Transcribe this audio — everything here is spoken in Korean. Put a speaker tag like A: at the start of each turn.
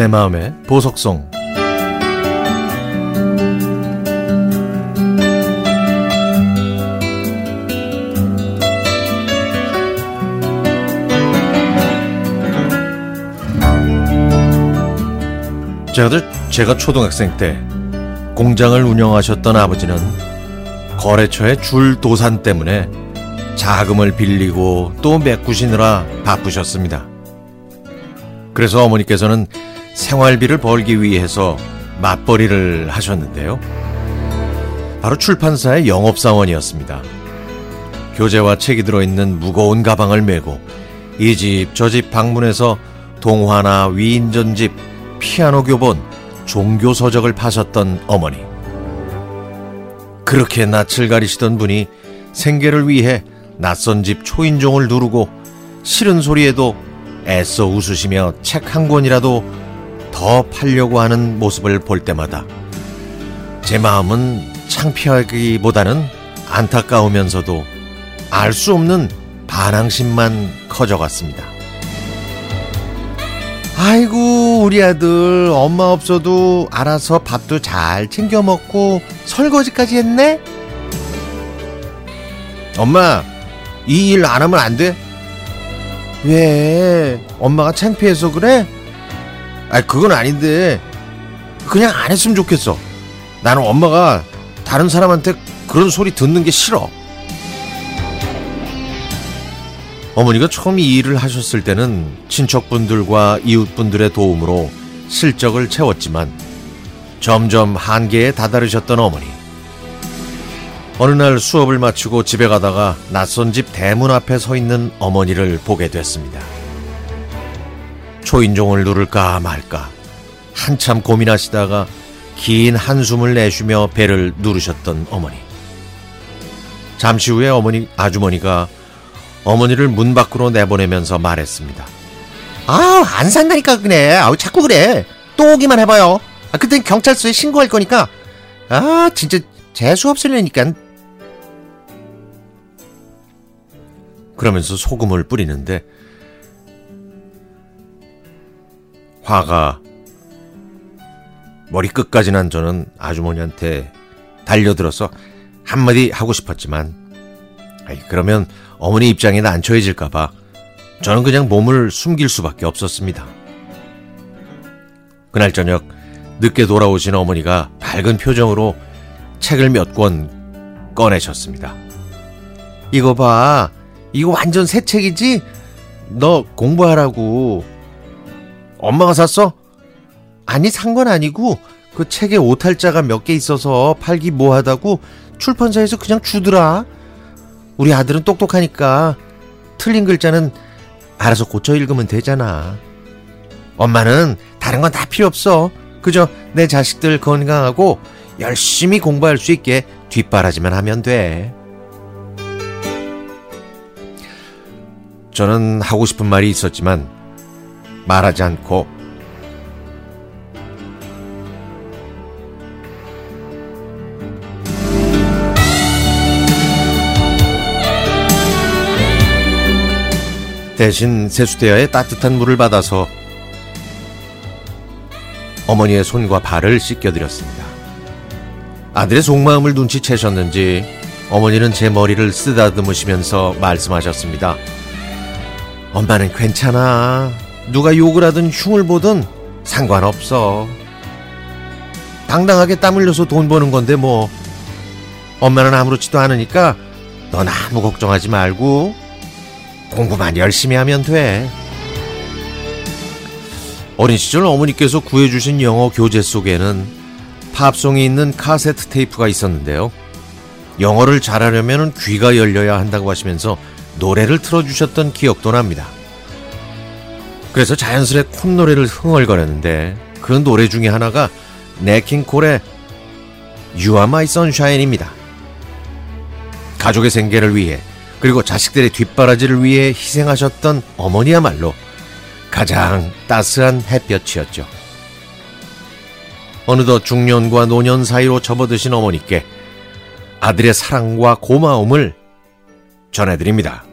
A: 내 마음의 보석성 제가, 제가 초등학생 때 공장을 운영하셨던 아버지는 거래처의 줄 도산 때문에 자금을 빌리고 또 메꾸시느라 바쁘셨습니다. 그래서 어머니께서는 생활비를 벌기 위해서 맞벌이를 하셨는데요. 바로 출판사의 영업사원이었습니다. 교재와 책이 들어있는 무거운 가방을 메고 이 집 저 집 방문해서 동화나 위인전집, 피아노 교본, 종교 서적을 파셨던 어머니. 그렇게 낯을 가리시던 분이 생계를 위해 낯선 집 초인종을 누르고 싫은 소리에도 애써 웃으시며 책 한 권이라도 더 팔려고 하는 모습을 볼 때마다 제 마음은 창피하기보다는 안타까우면서도 알 수 없는 반항심만 커져갔습니다. 아이고, 우리 아들 엄마 없어도 알아서 밥도 잘 챙겨 먹고 설거지까지 했네? 엄마, 이 일 안 하면 안 돼? 왜? 엄마가 창피해서 그래? 아, 그건 아닌데 그냥 안 했으면 좋겠어. 나는 엄마가 다른 사람한테 그런 소리 듣는 게 싫어. 어머니가 처음 이 일을 하셨을 때는 친척분들과 이웃분들의 도움으로 실적을 채웠지만 점점 한계에 다다르셨던 어머니. 어느 날 수업을 마치고 집에 가다가 낯선 집 대문 앞에 서 있는 어머니를 보게 됐습니다. 초인종을 누를까 말까 한참 고민하시다가 긴 한숨을 내쉬며 배를 누르셨던 어머니. 잠시 후에 어머니 아주머니가 어머니를 문 밖으로 내보내면서 말했습니다. 아, 안 산다니까 그래. 아우 자꾸 그래. 또 오기만 해 봐요. 아, 그땐 경찰서에 신고할 거니까. 아, 진짜 재수 없으려니까. 그러면서 소금을 뿌리는데 화가 머리 끝까지 난 저는 아주머니한테 달려들어서 한마디 하고 싶었지만 그러면 어머니 입장에 난처해질까봐 저는 그냥 몸을 숨길 수밖에 없었습니다. 그날 저녁 늦게 돌아오신 어머니가 밝은 표정으로 책을 몇 권 꺼내셨습니다. 이거 봐. 이거 완전 새 책이지? 너 공부하라고. 엄마가 샀어? 아니, 산 건 아니고, 그 책에 오탈자가 몇 개 있어서 팔기 뭐하다고 출판사에서 그냥 주더라. 우리 아들은 똑똑하니까 틀린 글자는 알아서 고쳐 읽으면 되잖아. 엄마는 다른 건 다 필요 없어. 그저 내 자식들 건강하고 열심히 공부할 수 있게 뒷바라지만 하면 돼. 저는 하고 싶은 말이 있었지만 말하지 않고 대신 세수대야의 따뜻한 물을 받아서 어머니의 손과 발을 씻겨드렸습니다. 아들의 속마음을 눈치채셨는지 어머니는 제 머리를 쓰다듬으시면서 말씀하셨습니다. 엄마는 괜찮아. 누가 욕을 하든 흉을 보든 상관없어. 당당하게 땀 흘려서 돈 버는 건데 뭐. 엄마는 아무렇지도 않으니까 넌 아무 걱정하지 말고 공부만 열심히 하면 돼. 어린 시절 어머니께서 구해주신 영어 교재 속에는 팝송이 있는 카세트 테이프가 있었는데요. 영어를 잘하려면 귀가 열려야 한다고 하시면서 노래를 틀어주셨던 기억도 납니다. 그래서 자연스레 콧노래를 흥얼거렸는데 그 노래 중에 하나가 네킹콜의 You Are My Sunshine입니다. 가족의 생계를 위해 그리고 자식들의 뒷바라지를 위해 희생하셨던 어머니야말로 가장 따스한 햇볕이었죠. 어느덧 중년과 노년 사이로 접어드신 어머니께 아들의 사랑과 고마움을 전해드립니다.